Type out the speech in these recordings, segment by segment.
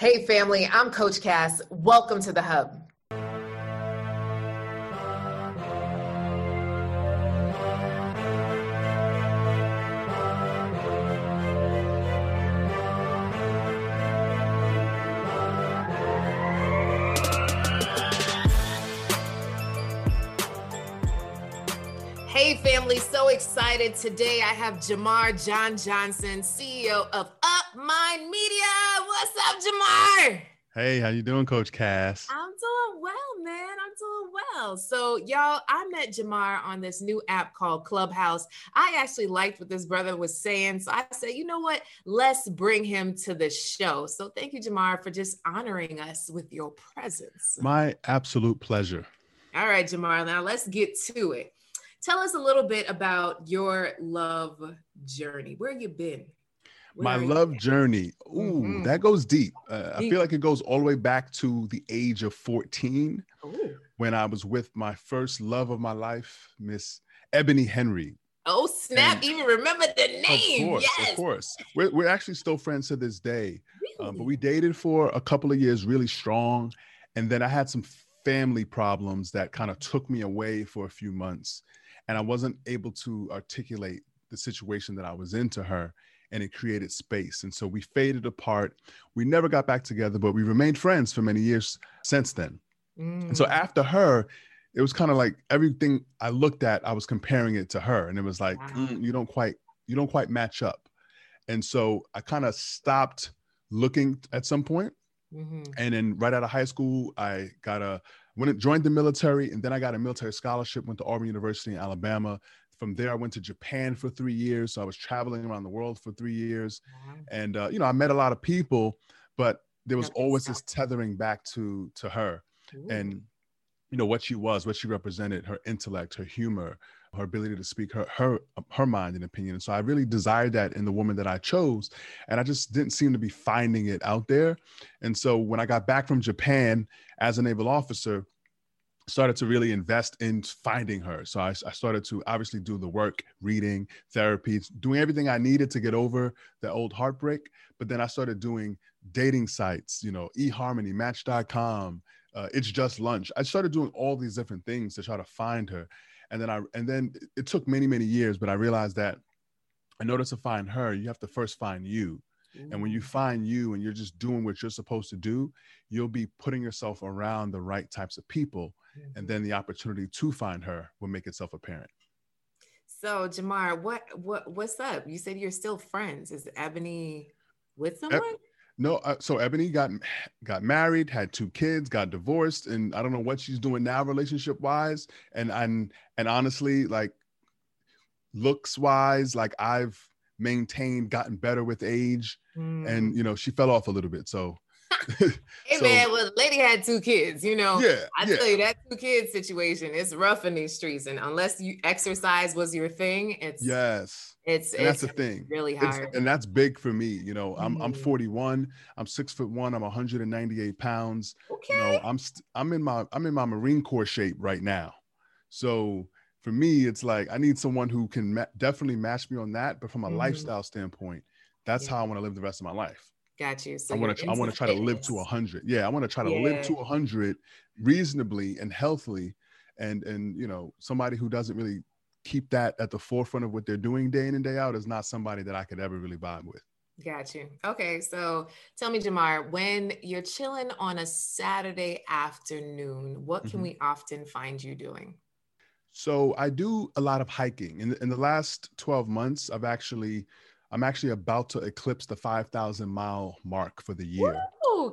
Hey, family, I'm Coach Cass. Welcome to the Hub. Hey, family, so excited. Today I have JaMarr John Johnson, CEO of Upmind Media. What's up, JaMarr? Hey, how you doing, Coach Cass? I'm doing well, man. I'm doing well. So, y'all, I met JaMarr on this new app called Clubhouse. I actually liked what this brother was saying. So I said, you know what? Let's bring him to the show. So thank you, JaMarr, for just honoring us with your presence. My absolute pleasure. All right, JaMarr, now let's get to it. Tell us a little bit about your love journey. Where you been? My love at? journey. Ooh, Mhm. that goes deep. Uh, I feel like it goes all the way back to the age of 14 Ooh. when I was with my first love of my life, Miss Ebony Henry. Oh, snap. And- Even remember the name. Of course, yes. of course. We're, we're actually still friends to this day. Really? Um, but we dated for a couple of years really strong. And then I had some family problems that kind of took me away for a few months. And I wasn't able to articulate the situation that I was in to her. And it created space. And so we faded apart. We never got back together, but we remained friends for many years since then. And so Mm. after her, it was kind of like everything I looked at, I was comparing it to her. And it was like, Wow. "Mm, you don't quite, you don't quite match up. And so I kind of stopped looking at some point. Mhm. And then right out of high school, I got a went and joined the military, and then I got a military scholarship, went to Auburn University in Alabama. From there, I went to Japan for three years. So I was traveling around the world for three years. Wow. And uh, you know, I met a lot of people, but there was always this tethering back to to her Ooh. and you know what she was what she represented her intellect her humor her ability to speak her her her mind and opinion and so i really desired that in the woman that i chose and i just didn't seem to be finding it out there and so when i got back from japan as a naval officer started to really invest in finding her. So I, I started to obviously do the work reading therapy doing everything i needed to get over the old heartbreak. But then i started doing dating sites you know eharmony match.com uh, it's just lunch. I started doing all these different things to try to find her. And then i and then it took many many years but i realized that in order to find her you have to first find you and when you find you and you're just doing what you're supposed to do you'll be putting yourself around the right types of people and Mhm. then the opportunity to find her will make itself apparent So JaMarr, what what what's up? You said you're still friends. Is Ebony with someone? no uh, so ebony got got married had two kids got divorced and i don't know what she's doing now relationship wise and and and honestly like looks wise like i've maintained gotten better with age Mm. and you know she fell off a little bit so hey so- man, well, lady had two kids. You know, yeah I yeah tell you that two kids situation is rough in these streets, and unless you exercise was your thing, it's yes it's and that's it's the thing really It's- hard. and that's big for me you know i'm i'm Mhm. 41 i'm six foot one i'm 198 pounds okay. you know i'm st- i'm in my i'm in my marine corps shape right now so for me it's like i need someone who can ma- definitely match me on that but from a Mhm. lifestyle standpoint that's Yeah. how i want to live the rest of my life Got you. So i want to i want to try to live to. 100 yeah i want to try to live to Yeah. 100 reasonably and healthily and and you know somebody who doesn't really keep that at the forefront of what they're doing day in and day out is not somebody that i could ever really vibe with Got you. Okay, so tell me, JaMarr, when you're chilling on a Saturday afternoon, what can Mhm. we often find you doing? So I do a lot of hiking. In the, in the last 12 months, I've actually, I'm actually about to eclipse the 5,000 mile mark for the year. Oh,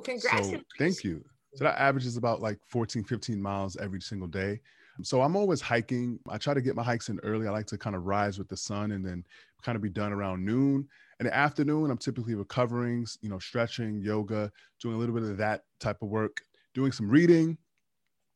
So thank you. So that averages about like 14, 15 miles every single day. So I'm always hiking. I try to get my hikes in early. I like to kind of rise with the sun and then kind of be done around noon. In the afternoon, I'm typically recovering, you know, stretching, yoga, doing a little bit of that type of work, doing some reading,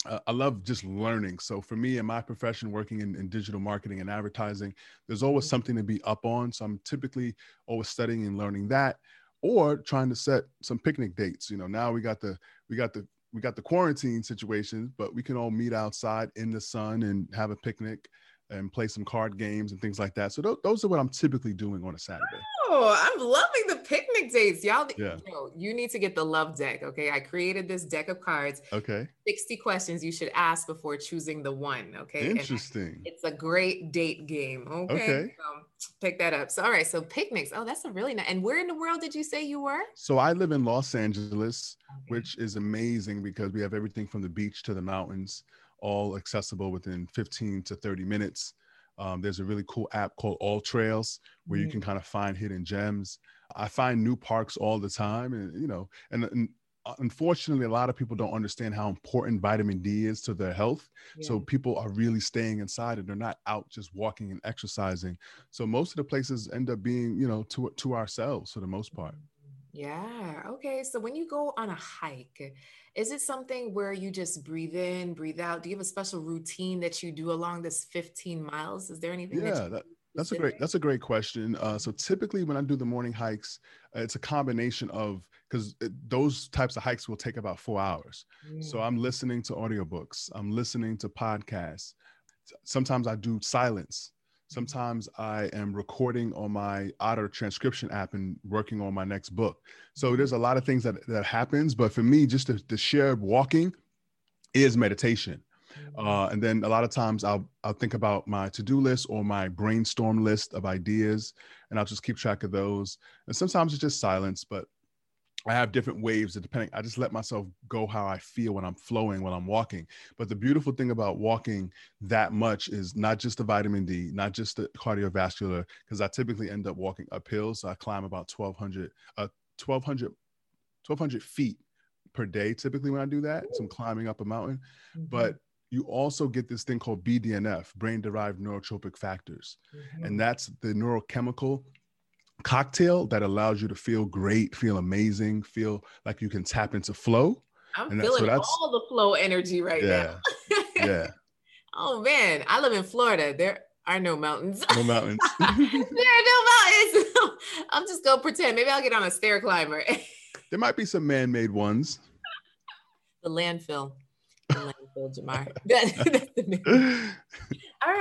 uh, I love just learning. So for me in my profession, working in, in digital marketing and advertising, there's always something to be up on. So I'm typically always studying and learning that, or trying to set some picnic dates. You know, now we got the we got the we got the quarantine situation, but we can all meet outside in the sun and have a picnic. And play some card games and things like that. So th- those are what I'm typically doing on a Saturday. Oh, I'm loving the picnic dates. Y'all, yeah. you, know, you need to get the love deck. Okay. I created this deck of cards. Okay. 60 questions you should ask before choosing the one. Okay. Interesting. And it's a great date game. Okay. okay. So pick that up. So, all right. So, picnics. Oh, that's a really nice. And where in the world did you say you were? So, I live in Los Angeles, okay. which is amazing because we have everything from the beach to the mountains all accessible within 15 to 30 minutes. Um, there's a really cool app called AllTrails where mm-hmm. you can kind of find hidden gems. I find new parks all the time, and you know, and, and uh, unfortunately, a lot of people don't understand how important vitamin D is to their health. Yeah. So people are really staying inside, and they're not out just walking and exercising. So most of the places end up being, you know, to to ourselves for the most part. Yeah. Okay. So when you go on a hike, is it something where you just breathe in, breathe out? Do you have a special routine that you do along this 15 miles? Is there anything? Yeah, that, that's a great that's a great question. Uh, so typically, when I do the morning hikes, uh, it's a combination of because those types of hikes will take about four hours. Mm. So I'm listening to audiobooks, I'm listening to podcasts. Sometimes I do silence sometimes I am recording on my Otter transcription app and working on my next book. So there's a lot of things that that happens, but for me, just the, the shared walking is meditation. Mm-hmm. Uh, and then a lot of times I'll I'll think about my to-do list or my brainstorm list of ideas, and I'll just keep track of those. And sometimes it's just silence, but I have different waves that depending. I just let myself go how I feel when I'm flowing, when I'm walking. But the beautiful thing about walking that much is not just the vitamin D, not just the cardiovascular, because I typically end up walking uphill. So I climb about 1,200, uh, 1,200, 1,200 feet per day typically when I do that. So I'm climbing up a mountain. Mm-hmm. But you also get this thing called BDNF, brain derived neurotrophic factors. Mm-hmm. And that's the neurochemical cocktail that allows you to feel great, feel amazing, feel like you can tap into flow. I'm and feeling all the flow energy right yeah, now. yeah. Oh man, I live in Florida. There are no mountains. No mountains. there are no mountains. I'm just gonna pretend. Maybe I'll get on a stair climber. there might be some man-made ones. The landfill. The landfill, JaMarr. that's the name. All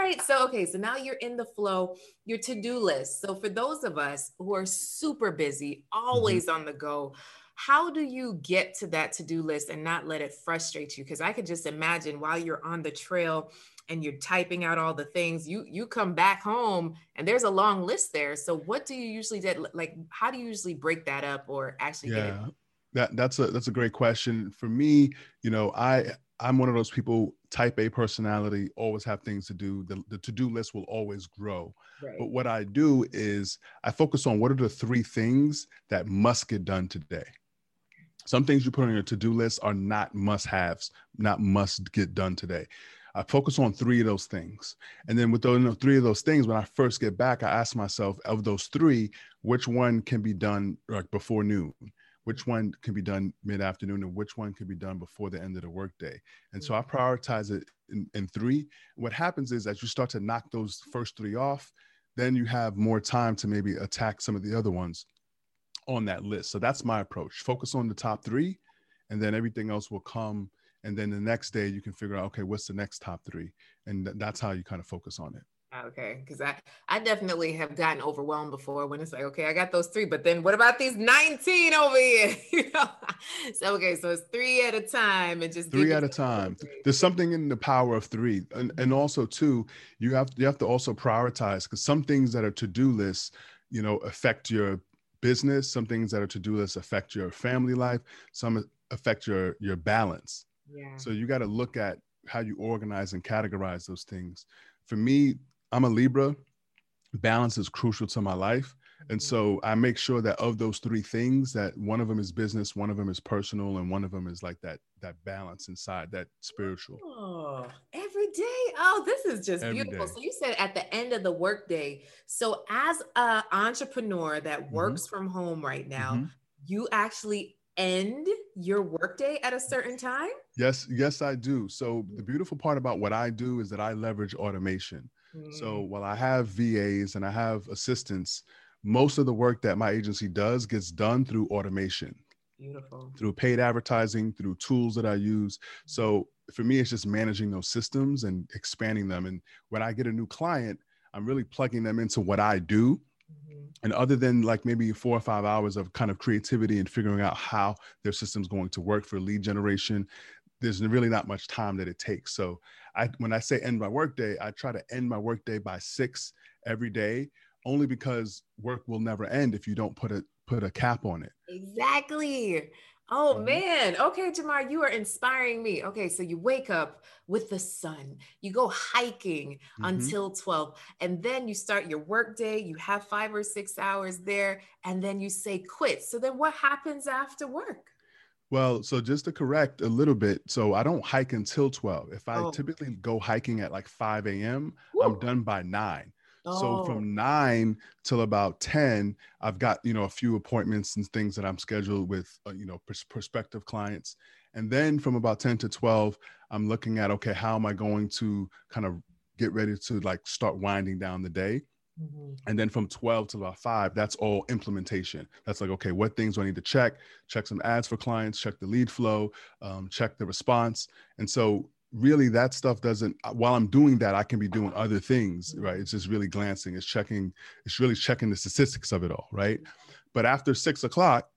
right. So, okay. So now you're in the flow, your to do list. So, for those of us who are super busy, always mm-hmm. on the go, how do you get to that to do list and not let it frustrate you? Because I could just imagine while you're on the trail and you're typing out all the things, you you come back home and there's a long list there. So, what do you usually do? Like, how do you usually break that up or actually yeah. get it? That that's a that's a great question. For me, you know, I I'm one of those people, type A personality, always have things to do. The, the to do list will always grow. Right. But what I do is I focus on what are the three things that must get done today. Some things you put on your to do list are not must haves, not must get done today. I focus on three of those things. And then with those three of those things, when I first get back, I ask myself, of those three, which one can be done like before noon? Which one can be done mid-afternoon and which one can be done before the end of the workday. And so I mm-hmm. prioritize it in, in three. What happens is as you start to knock those first three off, then you have more time to maybe attack some of the other ones on that list. So that's my approach. Focus on the top three, and then everything else will come. And then the next day you can figure out, okay, what's the next top three? And th- that's how you kind of focus on it. Okay, because I I definitely have gotten overwhelmed before when it's like, okay, I got those three, but then what about these 19 over here? you know? So okay, so it's three at a time and just three at a time. There's something in the power of three. And and also too, you have you have to also prioritize because some things that are to-do lists, you know, affect your business, some things that are to-do lists affect your family life, some affect your your balance. Yeah. So you got to look at how you organize and categorize those things. For me, I'm a Libra. Balance is crucial to my life. And so I make sure that of those three things, that one of them is business, one of them is personal, and one of them is like that that balance inside, that spiritual. Oh, every day. Oh, this is just every beautiful. Day. So you said at the end of the workday. So as an entrepreneur that mm-hmm. works mm-hmm. from home right now, mm-hmm. you actually end your workday at a certain time? Yes, yes, I do. So the beautiful part about what I do is that I leverage automation. So mm. while I have VAs and I have assistants, most of the work that my agency does gets done through automation. Beautiful. Through paid advertising, through tools that I use. So for me, it's just managing those systems and expanding them. And when I get a new client, I'm really plugging them into what I do. Mm-hmm. And other than like maybe four or five hours of kind of creativity and figuring out how their system's going to work for lead generation, there's really not much time that it takes. So I when I say end my workday, I try to end my workday by six every day, only because work will never end if you don't put a put a cap on it. Exactly. Oh mm-hmm. man. Okay, JaMarr, you are inspiring me. Okay, so you wake up with the sun, you go hiking mm-hmm. until 12, and then you start your work day. You have five or six hours there, and then you say quit. So then what happens after work? Well, so just to correct a little bit, so I don't hike until 12. If I oh. typically go hiking at like 5 a.m., I'm done by nine. So from oh. nine till about 10, I've got, you know, a few appointments and things that I'm scheduled with, uh, you know, pers- prospective clients. And then from about 10 to 12, I'm looking at, okay, how am I going to kind of get ready to like start winding down the day? Mm-hmm. And then from 12 to about five, that's all implementation. That's like, okay, what things do I need to check? Check some ads for clients, check the lead flow, um, check the response. And so really that stuff doesn't uh, while i'm doing that i can be doing other things right it's just really glancing it's checking it's really checking the statistics of it all right but after six o'clock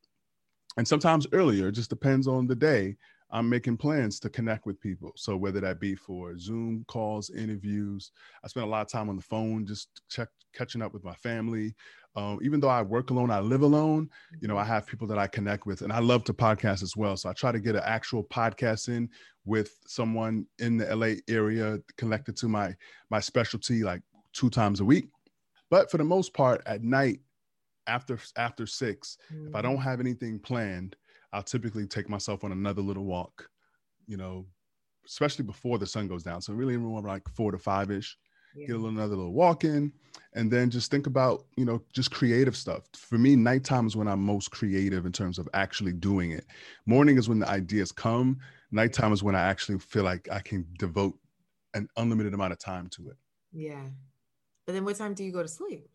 and sometimes earlier just depends on the day i'm making plans to connect with people so whether that be for zoom calls interviews i spend a lot of time on the phone just check catching up with my family um, even though I work alone, I live alone. You know, I have people that I connect with, and I love to podcast as well. So I try to get an actual podcast in with someone in the LA area connected to my my specialty like two times a week. But for the most part, at night after after 6 mm-hmm. if I don't mm. have anything planned, I'll typically take myself on another little walk. You know, especially before the sun goes down. So really, around like four to five ish. Yeah. Get a little, another little walk in, and then just think about you know just creative stuff. For me, nighttime is when I'm most creative in terms of actually doing it. Morning is when the ideas come nighttime is when I actually feel like I can devote an unlimited amount of time to it. Yeah. But then what time do you go to sleep?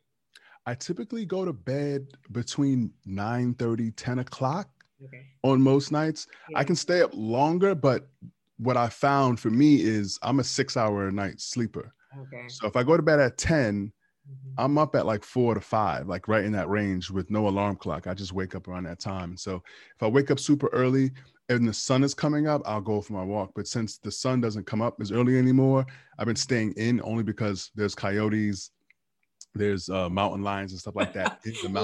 I typically go to bed between 9 30, 10 o'clock okay. on most nights. Yeah. I can stay up longer, but what I found for me is I'm a six hour a night sleeper. Okay. So if I go to bed at 10, mm-hmm. I'm up at like four to five, like right in that range with no alarm clock. I just wake up around that time. So if I wake up super early, and the sun is coming up, I'll go for my walk. But since the sun doesn't come up as early anymore, I've been staying in only because there's coyotes, there's uh, mountain lions and stuff like that.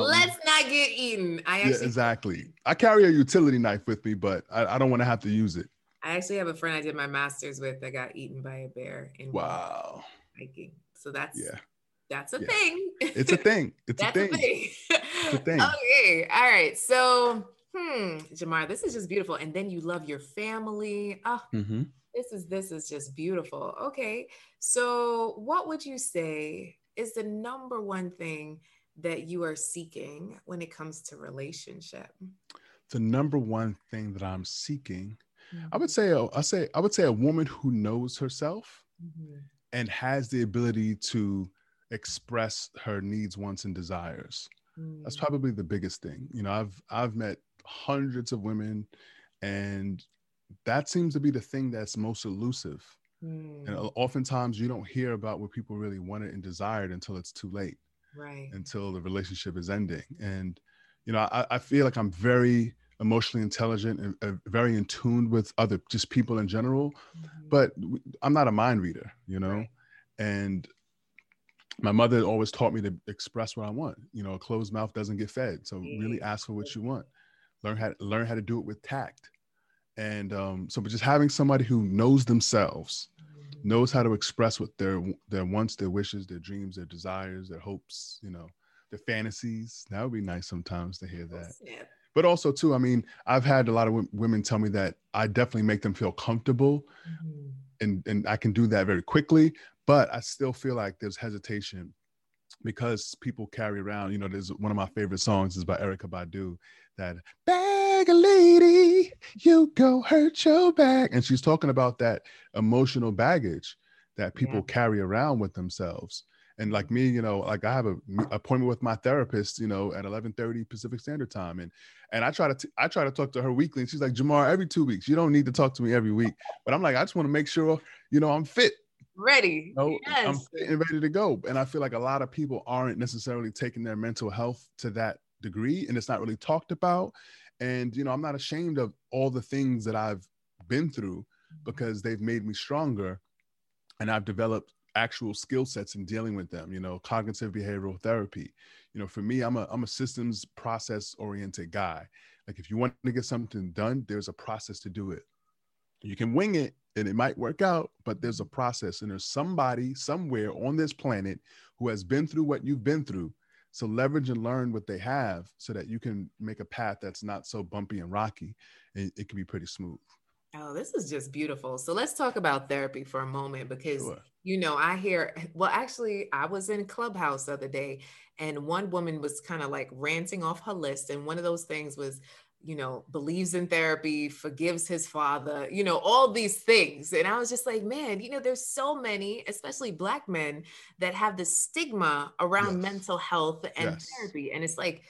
Let's not get eaten. I actually- yeah, exactly. I carry a utility knife with me, but I, I don't want to have to use it. I actually have a friend I did my master's with that got eaten by a bear in wow hiking. So that's yeah. That's a yeah. thing. It's a thing. It's a thing. a thing. it's a thing. okay. All right. So hmm, JaMarr, this is just beautiful. And then you love your family. Oh, mm-hmm. this is this is just beautiful. Okay. So what would you say is the number one thing that you are seeking when it comes to relationship? The number one thing that I'm seeking, mm-hmm. I would say, I say, I would say a woman who knows herself mm-hmm. and has the ability to express her needs, wants, and desires. Mm. That's probably the biggest thing. You know, I've I've met hundreds of women and that seems to be the thing that's most elusive mm. and oftentimes you don't hear about what people really wanted and desired until it's too late right. until the relationship is ending. And you know i, I feel like i'm very emotionally intelligent and uh, very in tune with other just people in general mm-hmm. but i'm not a mind reader you know? Right. and my mother always taught me to express what i want. You know a closed mouth doesn't get fed so really ask for what you want. Learn how to learn how to do it with tact. And um, so but just having somebody who knows themselves knows how to express what their their wants their wishes their dreams their desires their hopes you know their fantasies. That would be nice sometimes to hear that. But also too i mean i've had a lot of w- women tell me that i definitely make them feel comfortable mm-hmm. and and i can do that very quickly but i still feel like there's hesitation because people carry around you know there's one of my favorite songs is by Erykah Badu that bag a lady, you go hurt your back. And she's talking about that emotional baggage that people yeah. carry around with themselves. And like me, you know, like I have a appointment with my therapist, you know, at 11:30 Pacific Standard Time, and and I try to t- I try to talk to her weekly, and she's like, JaMarr, every two weeks. You don't need to talk to me every week, but I'm like, I just want to make sure, you know, I'm fit, ready. You know, yes. I'm fit and ready to go. And I feel like a lot of people aren't necessarily taking their mental health to that degree, and it's not really talked about. And you know, I'm not ashamed of all the things that I've been through because they've made me stronger, and I've developed actual skill sets in dealing with them you know cognitive behavioral therapy. You know for me i'm a i'm a systems process oriented guy. Like if you want to get something done there's a process to do it. You can wing it and it might work out but there's a process. And there's somebody somewhere on this planet who has been through what you've been through so leverage and learn what they have so that you can make a path that's not so bumpy and rocky and it can be pretty smooth Oh, this is just beautiful. So let's talk about therapy for a moment because sure. you know, I hear well actually I was in Clubhouse the other day and one woman was kind of like ranting off her list and one of those things was you know, believes in therapy, forgives his father, you know, all these things. And I was just like, man, you know, there's so many, especially Black men, that have the stigma around yes. mental health and yes. therapy. And it's like,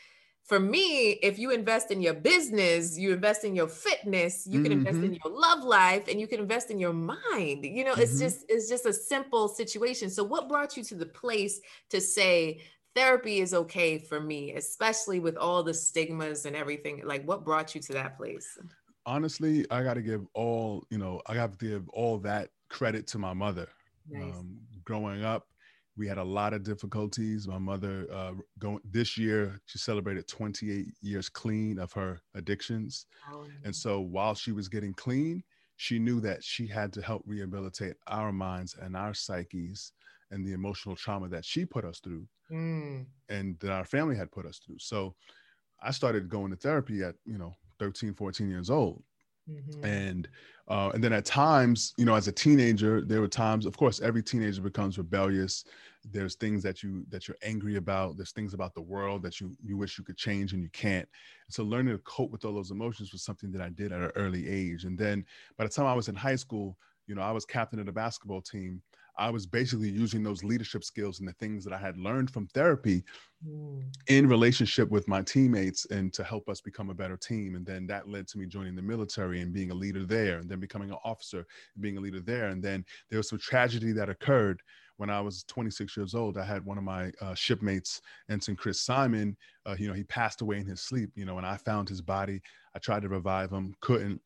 for me, if you invest in your business, you invest in your fitness, you can mm-hmm. invest in mm-hmm. your love life and you can invest in your mind. You know, mm-hmm. it's just it's just a simple situation. So what brought you to the place to say therapy is okay for me, especially with all the stigmas and everything? Like what brought you to that place? Honestly, I got to give all, you know, I got to give all that credit to my mother. Nice. Um, growing up, we had a lot of difficulties. My mother, uh, going this year, she celebrated 28 years clean of her addictions, oh, and so while she was getting clean, she knew that she had to help rehabilitate our minds and our psyches and the emotional trauma that she put us through, mm. and that our family had put us through. So, I started going to therapy at you know 13, 14 years old, mm-hmm. and uh, and then at times, you know, as a teenager, there were times, of course, every teenager becomes rebellious. There's things that you that you're angry about. There's things about the world that you you wish you could change and you can't. And so learning to cope with all those emotions was something that I did at an early age. And then by the time I was in high school, you know, I was captain of the basketball team I was basically using those leadership skills and the things that I had learned from therapy mm. in relationship with my teammates and to help us become a better team. And then that led to me joining the military and being a leader there, and then becoming an officer and being a leader there. And then there was some tragedy that occurred when I was 26 years old. I had one of my uh, shipmates, Ensign Chris Simon. Uh, you know, he passed away in his sleep. You know, and I found his body. I tried to revive him, couldn't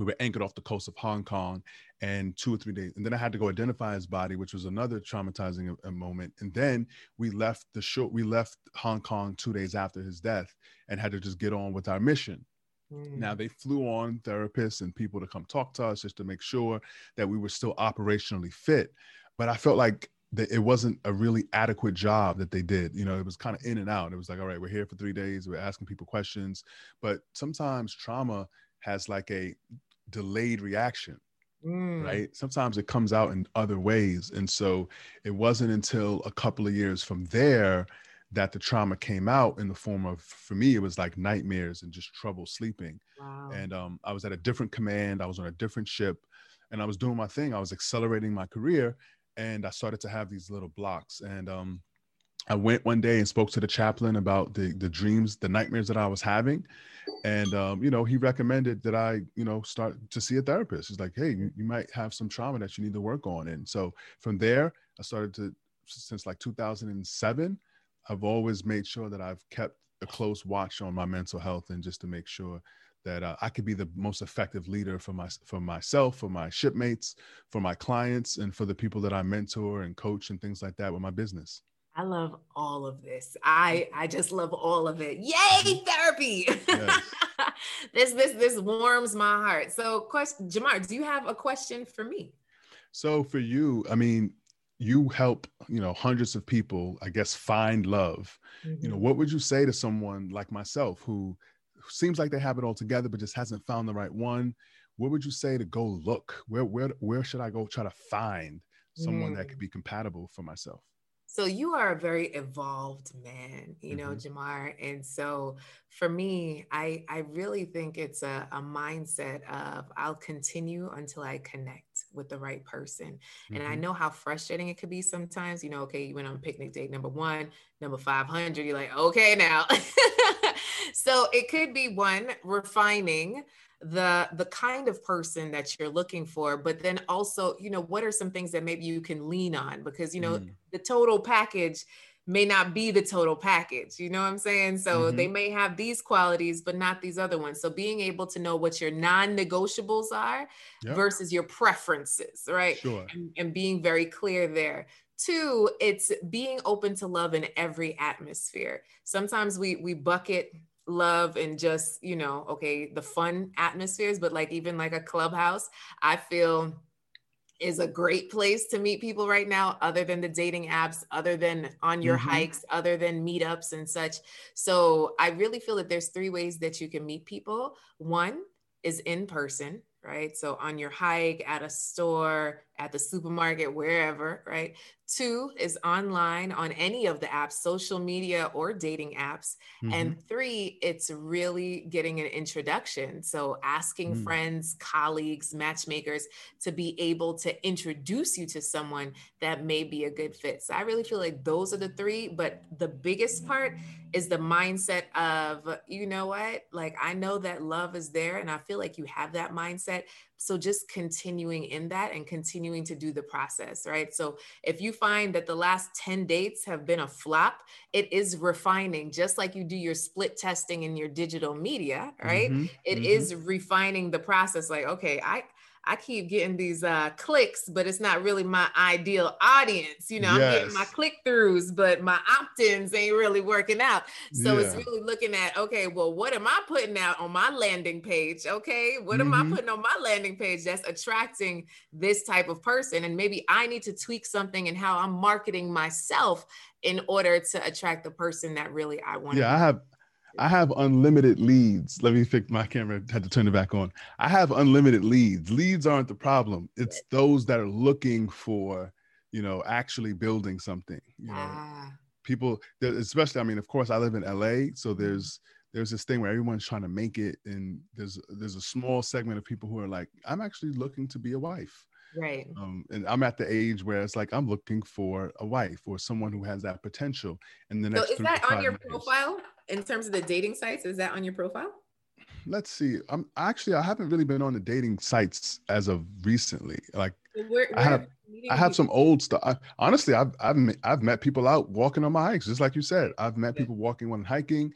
we were anchored off the coast of Hong Kong and two or three days. And then I had to go identify his body, which was another traumatizing a, a moment. And then we left the show, we left Hong Kong two days after his death and had to just get on with our mission. Mm. Now they flew on therapists and people to come talk to us just to make sure that we were still operationally fit. But I felt like that it wasn't a really adequate job that they did. You know, it was kind of in and out. It was like, all right, we're here for three days, we're asking people questions. But sometimes trauma has like a delayed reaction. Mm. Right. Sometimes it comes out in other ways. And so it wasn't until a couple of years from there that the trauma came out in the form of, for me, it was like nightmares and just trouble sleeping. Wow. And um, I was at a different command, I was on a different ship, and I was doing my thing. I was accelerating my career, and I started to have these little blocks. And um, I went one day and spoke to the chaplain about the the dreams, the nightmares that I was having, and um, you know he recommended that I you know start to see a therapist. He's like, hey, you, you might have some trauma that you need to work on, and so from there I started to since like 2007. I've always made sure that I've kept a close watch on my mental health and just to make sure that uh, I could be the most effective leader for my for myself, for my shipmates, for my clients, and for the people that I mentor and coach and things like that with my business. I love all of this. I I just love all of it. Yay, mm-hmm. therapy. Yes. this this this warms my heart. So question JaMarr, do you have a question for me? So for you, I mean, you help, you know, hundreds of people, I guess, find love. Mm-hmm. You know, mm-hmm. what would you say to someone like myself who seems like they have it all together but just hasn't found the right one? What would you say to go look? Where where where should I go try to find someone mm. that could be compatible for myself? So you are a very evolved man, you know, mm-hmm. JaMarr. And so for me, I I really think it's a, a mindset of I'll continue until I connect. with the right person. Mm-hmm. And I mm-hmm. know how frustrating it could be sometimes. You know, okay, you went on picnic date number one, number 500, you're like, okay, now. so it could be one, refining the the kind of person that you're looking for but then also you know what are some things that maybe you can lean on because you know mm. the total package may not be the total package. You know what I'm saying? So mm-hmm. they may have these qualities, but not these other ones. So being able to know what your non negotiables are yep. versus your preferences, right? Sure. And, and being very clear there. Two, it's being open to love in every atmosphere. Sometimes we we bucket love and just, you know, okay, the fun atmospheres, but like even like a clubhouse, I feel is a great place to meet people right now, other than the dating apps, other than on your mm-hmm. hikes, other than meetups and such. So I really feel that there's three ways that you can meet people. One is in person, right? So on your hike, at a store, at the supermarket, wherever, right? Two is online on any of the apps, social media or dating apps. Mm-hmm. And three, it's really getting an introduction. So asking mm. friends, colleagues, matchmakers to be able to introduce you to someone that may be a good fit. So I really feel like those are the three. But the biggest part is the mindset of, you know what? Like, I know that love is there, and I feel like you have that mindset. So just continuing in that and continuing to do the process, right? So if you find that the last 10 dates have been a flop, it is refining, just like you do your split testing in your digital media, right? Mm-hmm, it mm-hmm. is refining the process. Like, okay, I, I keep getting these uh, clicks, but it's not really my ideal audience. You know, yes. I'm getting my click throughs, but my opt ins ain't really working out. So yeah. it's really looking at, okay, well, what am I putting out on my landing page? Okay, what mm-hmm. am I mm-hmm. putting on my landing page that's attracting this type of person? And maybe I need to tweak something in how I'm marketing myself in order to attract the person that really I want. Yeah, I have I have unlimited leads. Let me fix my camera, had to turn it back on. I have unlimited leads. Leads aren't the problem. It's those that are looking for, you know, actually building something. You know, ah. people, especially, I mean, of course, I live in LA, so mm-hmm. there's there's this thing where everyone's trying to make it, and there's there's a small segment of people who are like, I'm actually looking to be a wife. Right. Um, and I'm at the age where it's like I'm looking for a wife or someone who has that potential. And the next so is that on your years. profile in terms of the dating sites? Is that on your profile? Let's see. I'm actually I haven't really been on the dating sites as of recently. Like where, where I have I have some old stuff. I, honestly, I've I've met, I've met people out walking on my hikes, just like you said. I've met yeah. people walking when hiking.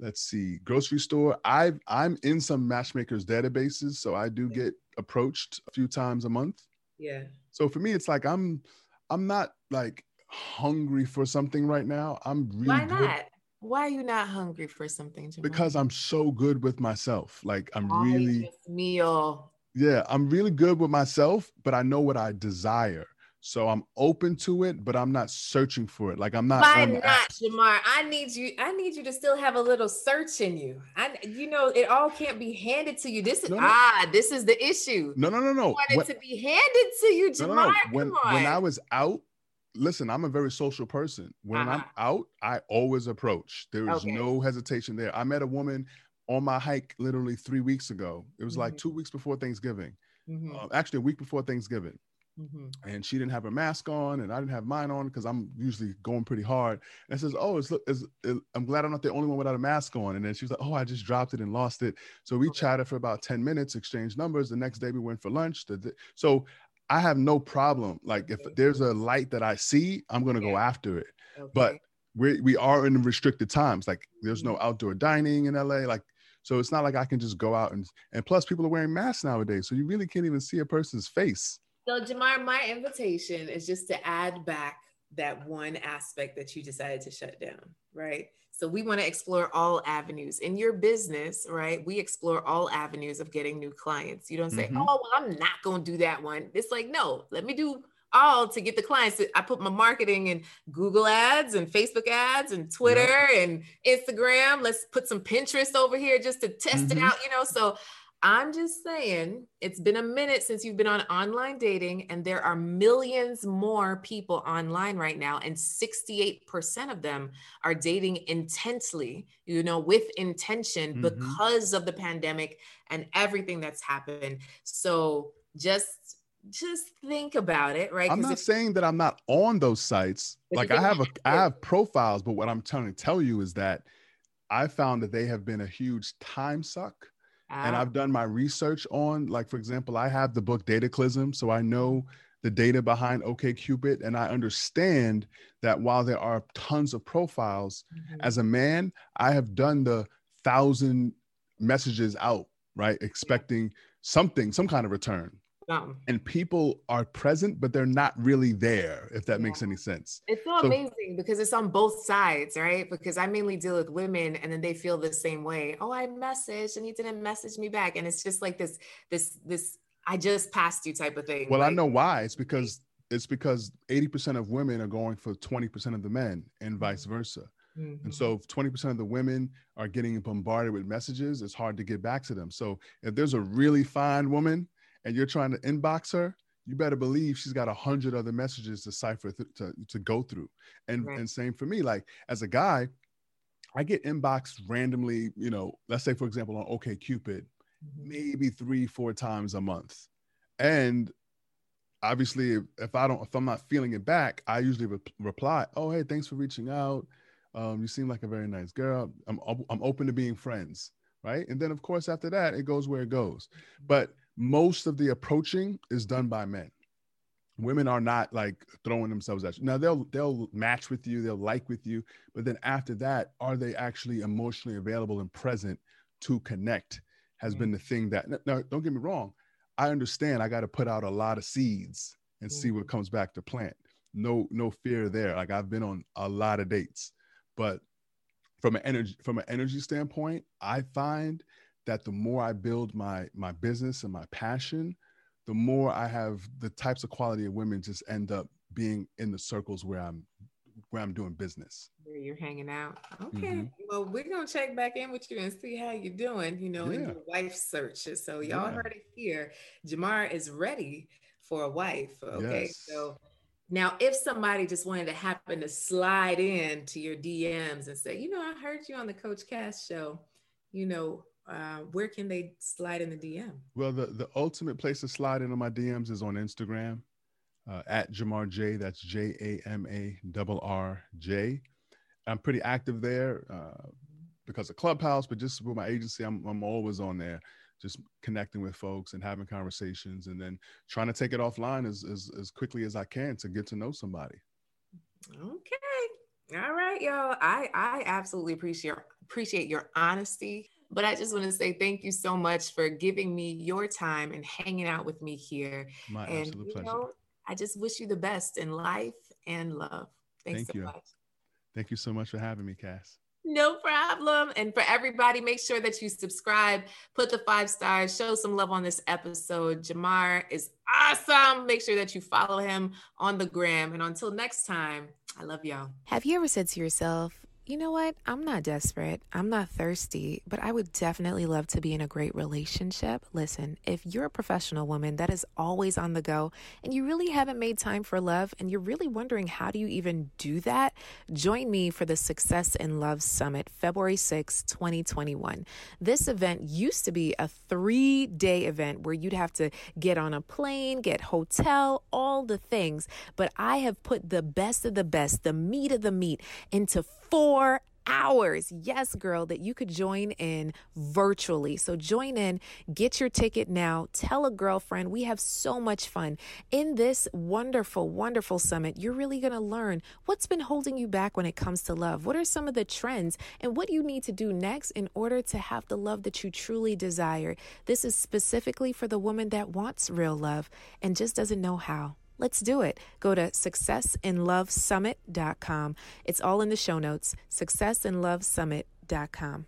Let's see, grocery store. I I'm in some matchmakers databases, so I do get approached a few times a month. Yeah. So for me, it's like I'm I'm not like hungry for something right now. I'm really why not? Good. Why are you not hungry for something? Jamal? Because I'm so good with myself. Like I'm really meal. Yeah, I'm really good with myself, but I know what I desire. So I'm open to it, but I'm not searching for it. Like I'm not. Why not, JaMarr? I need you. I need you to still have a little search in you. I, you know, it all can't be handed to you. This is no, no. ah, this is the issue. No, no, no, no. You want when, it to be handed to you, JaMarr. No, no, no. When when I was out, listen, I'm a very social person. When uh-huh. I'm out, I always approach. There is okay. no hesitation there. I met a woman on my hike literally three weeks ago. It was mm-hmm. like two weeks before Thanksgiving. Mm-hmm. Uh, actually, a week before Thanksgiving. Mm-hmm. And she didn't have her mask on, and I didn't have mine on because I'm usually going pretty hard. And says, "Oh, it's, it's, it, I'm glad I'm not the only one without a mask on." And then she was like, "Oh, I just dropped it and lost it." So we okay. chatted for about ten minutes, exchanged numbers. The next day we went for lunch. So I have no problem. Like if there's a light that I see, I'm gonna yeah. go after it. Okay. But we we are in restricted times. Like there's no mm-hmm. outdoor dining in LA. Like so it's not like I can just go out and and plus people are wearing masks nowadays, so you really can't even see a person's face. So, JaMarr, my invitation is just to add back that one aspect that you decided to shut down, right? So, we want to explore all avenues in your business, right? We explore all avenues of getting new clients. You don't say, mm-hmm. oh, well, I'm not going to do that one. It's like, no, let me do all to get the clients. I put my marketing in Google ads and Facebook ads and Twitter yep. and Instagram. Let's put some Pinterest over here just to test mm-hmm. it out, you know? So I'm just saying, it's been a minute since you've been on online dating, and there are millions more people online right now, and 68% of them are dating intensely, you know, with intention mm-hmm. because of the pandemic and everything that's happened. So just just think about it, right? I'm not if- saying that I'm not on those sites. Like I have a I have profiles, but what I'm trying to tell you is that I found that they have been a huge time suck. And I've done my research on, like, for example, I have the book Dataclysm. so I know the data behind OKCupid, and I understand that while there are tons of profiles, mm-hmm. as a man, I have done the thousand messages out, right, expecting something, some kind of return. And people are present, but they're not really there, if that yeah. makes any sense. It's so, so amazing because it's on both sides, right? Because I mainly deal with women and then they feel the same way. Oh, I messaged and he didn't message me back. And it's just like this, this, this, I just passed you type of thing. Well, I know why. It's because it's because 80% of women are going for 20% of the men and vice mm-hmm. versa. Mm-hmm. And so if 20% of the women are getting bombarded with messages, it's hard to get back to them. So if there's a really fine woman and you're trying to inbox her, you better believe she's got a hundred other messages to cipher th- to, to go through. And right. and same for me. Like as a guy, I get inboxed randomly, you know, let's say for example on OKCupid, mm-hmm. maybe three, four times a month. And obviously if, if I don't if I'm not feeling it back, I usually re- reply, "Oh, hey, thanks for reaching out. Um, you seem like a very nice girl. I'm I'm open to being friends." Right? And then of course after that, it goes where it goes. Mm-hmm. But most of the approaching is done by men. Women are not like throwing themselves at you. Now they'll they'll match with you, they'll like with you, but then after that, are they actually emotionally available and present to connect? Has mm-hmm. been the thing that now don't get me wrong. I understand I got to put out a lot of seeds and mm-hmm. see what mm-hmm. comes back to plant. No, no fear there. Like I've been on a lot of dates, but from an energy from an energy standpoint, I find that the more I build my my business and my passion, the more I have the types of quality of women just end up being in the circles where I'm where I'm doing business. Where you're hanging out. Okay. Mm-hmm. Well, we're gonna check back in with you and see how you're doing, you know, yeah. in your wife searches. So y'all yeah. heard it here. JaMarr is ready for a wife. Okay. Yes. So now, if somebody just wanted to happen to slide in to your DMs and say, you know, I heard you on the Coach Cass show, you know, uh, where can they slide in the DM? Well, the, the ultimate place to slide into my DMs is on Instagram uh, at JaMarr J. That's J A M A R R J. I'm pretty active there uh, because of Clubhouse, but just with my agency, I'm, I'm always on there, just connecting with folks and having conversations and then trying to take it offline as, as, as quickly as I can to get to know somebody. Okay. All right, y'all. I, I absolutely appreciate appreciate your honesty but I just want to say thank you so much for giving me your time and hanging out with me here. My and, absolute pleasure. Know, I just wish you the best in life and love. Thanks thank so you. much. Thank you so much for having me, Cass. No problem. And for everybody, make sure that you subscribe, put the five stars, show some love on this episode. JaMarr is awesome. Make sure that you follow him on the gram. And until next time, I love y'all. Have you ever said to yourself, you know what? I'm not desperate. I'm not thirsty, but I would definitely love to be in a great relationship. Listen, if you're a professional woman that is always on the go and you really haven't made time for love and you're really wondering how do you even do that, join me for the Success in Love Summit, February 6, 2021. This event used to be a three day event where you'd have to get on a plane, get hotel, all the things. But I have put the best of the best, the meat of the meat into four hours. Yes, girl, that you could join in virtually. So join in, get your ticket now, tell a girlfriend. We have so much fun. In this wonderful, wonderful summit, you're really going to learn what's been holding you back when it comes to love. What are some of the trends and what you need to do next in order to have the love that you truly desire? This is specifically for the woman that wants real love and just doesn't know how. Let's do it. Go to successinlovesummit.com. It's all in the show notes. Successinlovesummit.com.